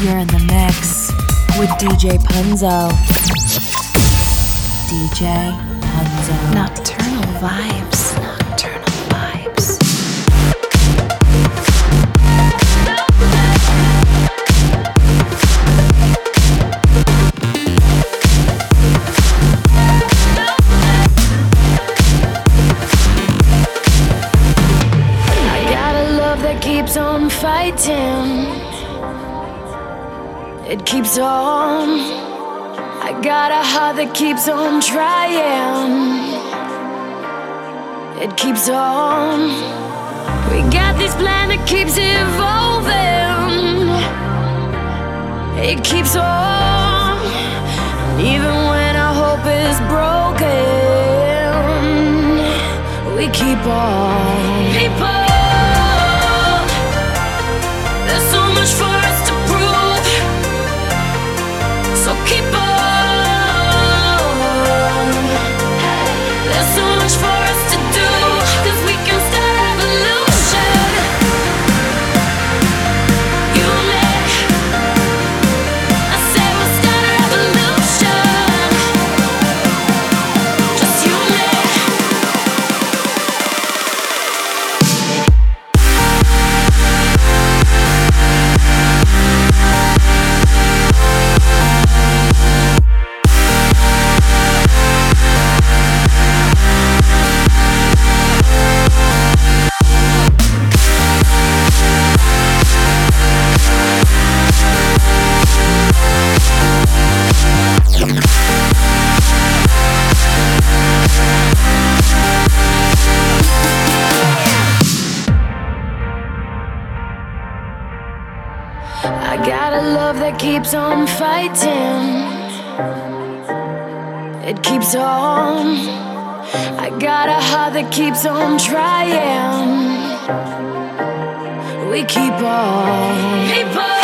You're in the mix with DJ Punzo. DJ Punzo. Nocturnal vibes. It keeps on. I got a heart that keeps on trying. It keeps on. We got this plan that keeps evolving. It keeps on. And even when our hope is broken, we keep on. People. I got a love that keeps on fighting. It keeps on. I got a heart that keeps on trying. We keep on.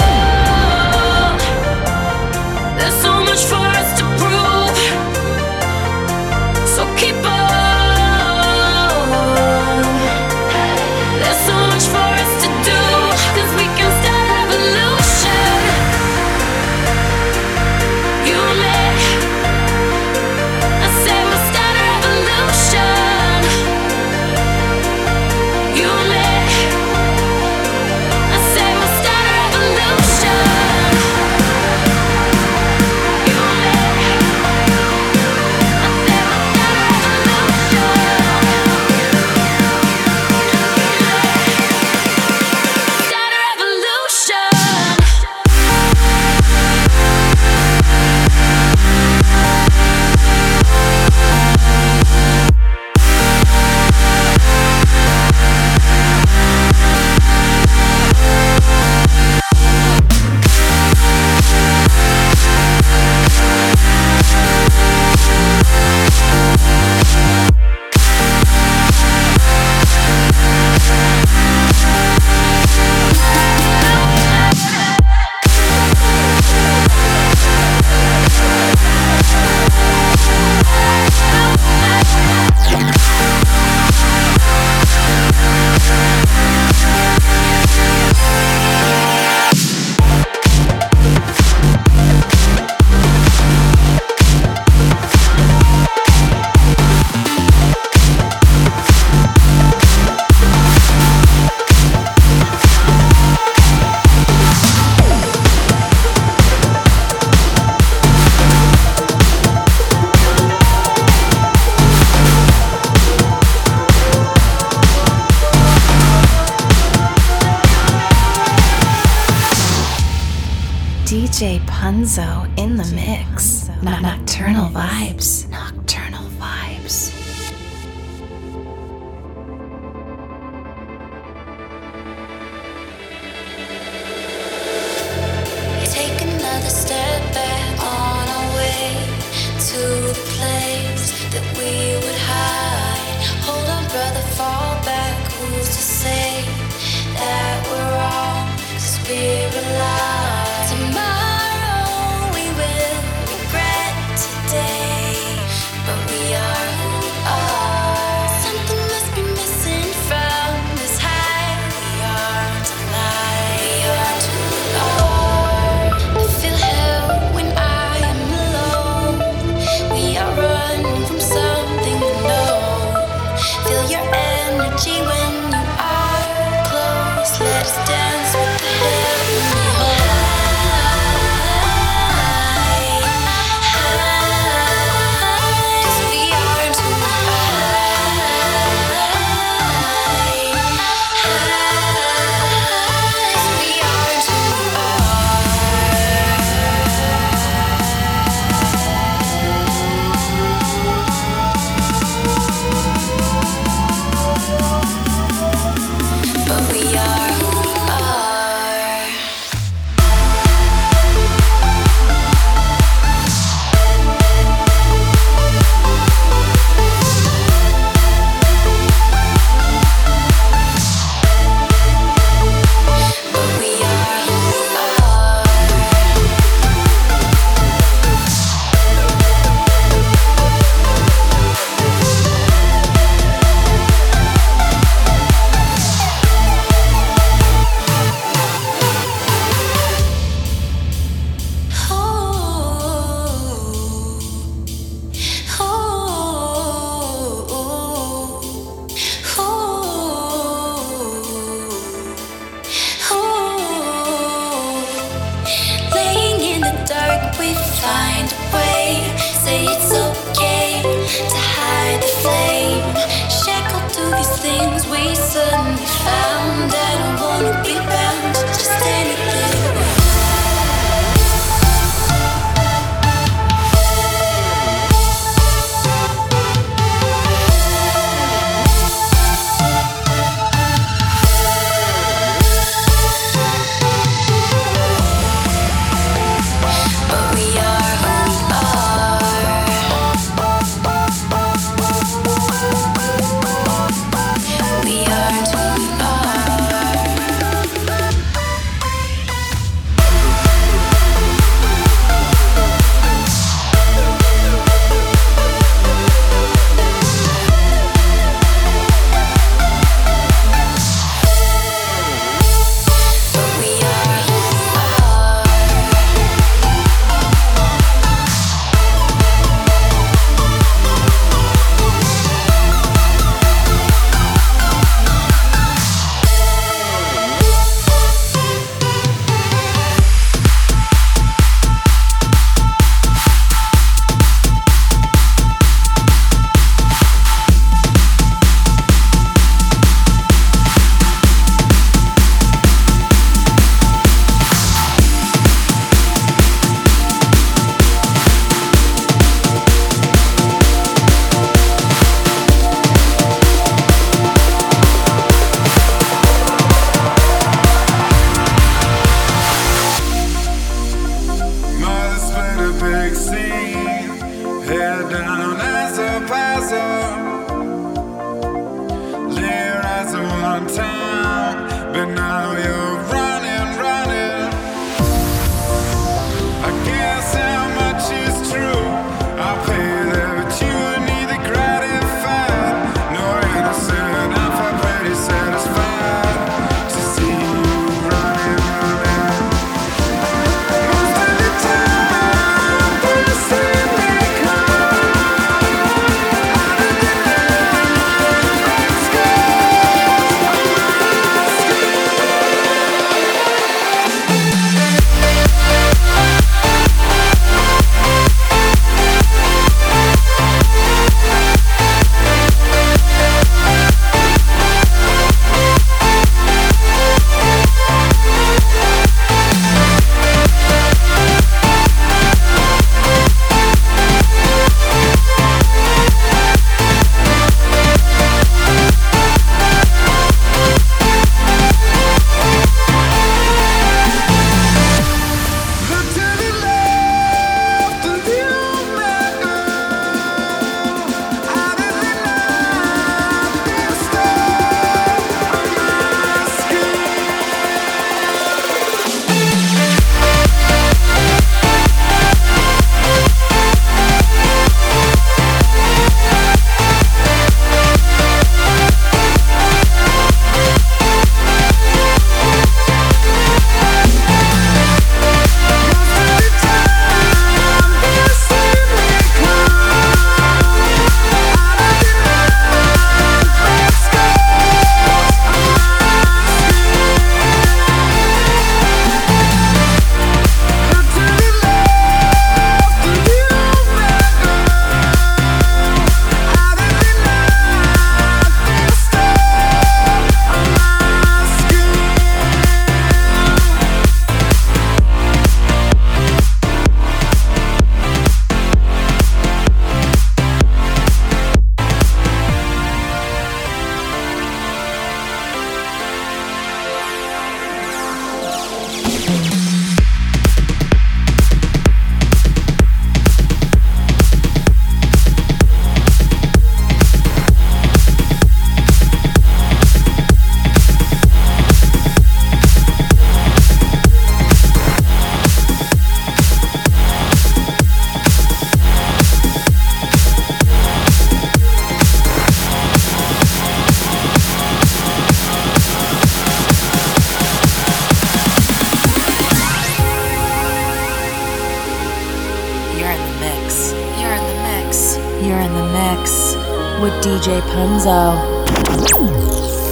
With DJ Punzo.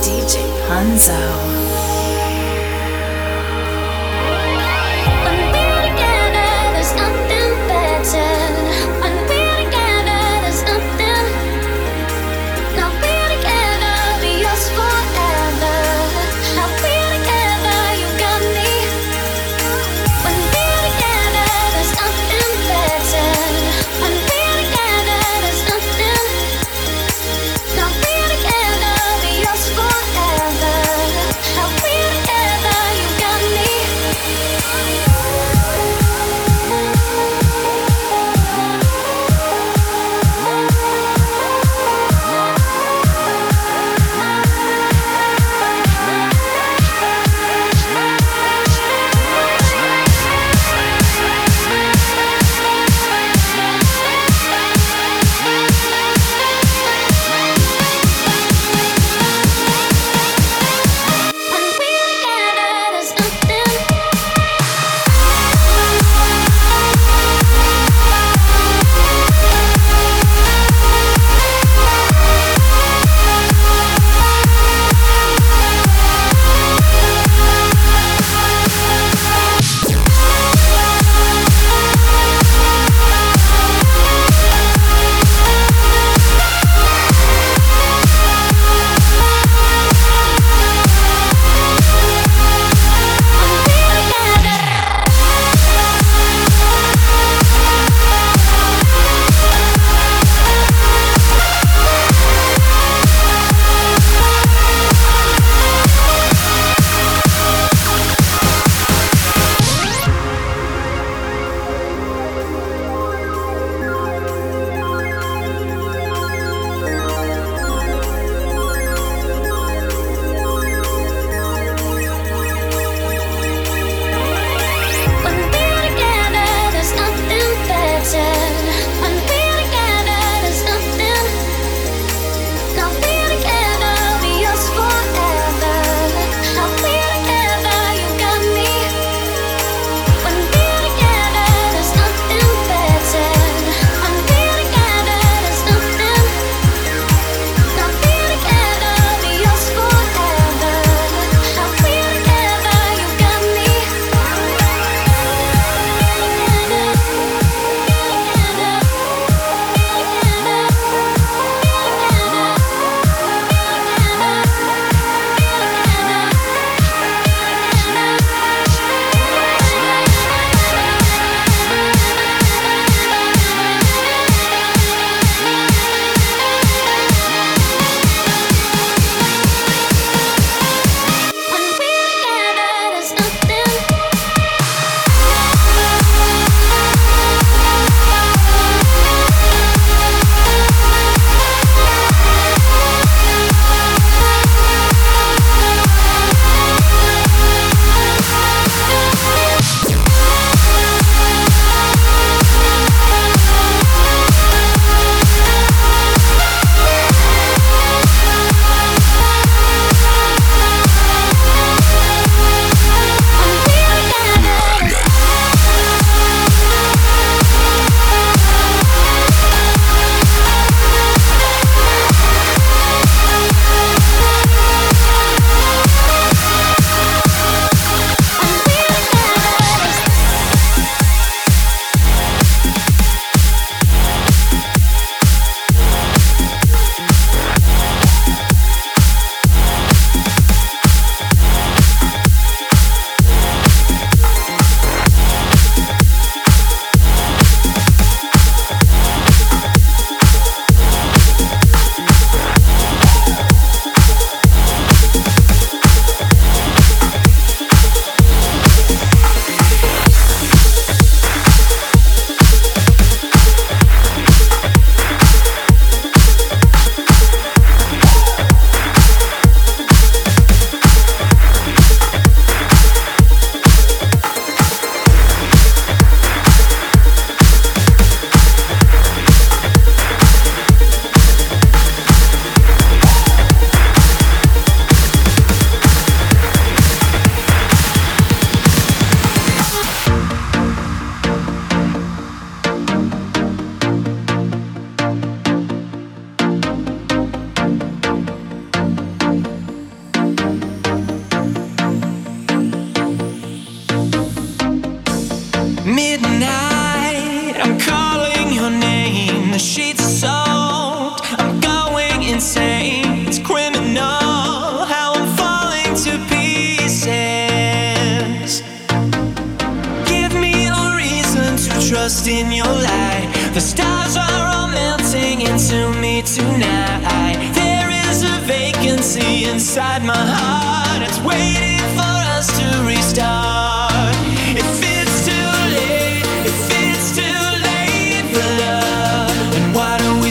DJ Punzo.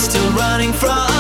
Still running from?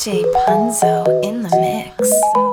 DJ Punzo in the mix.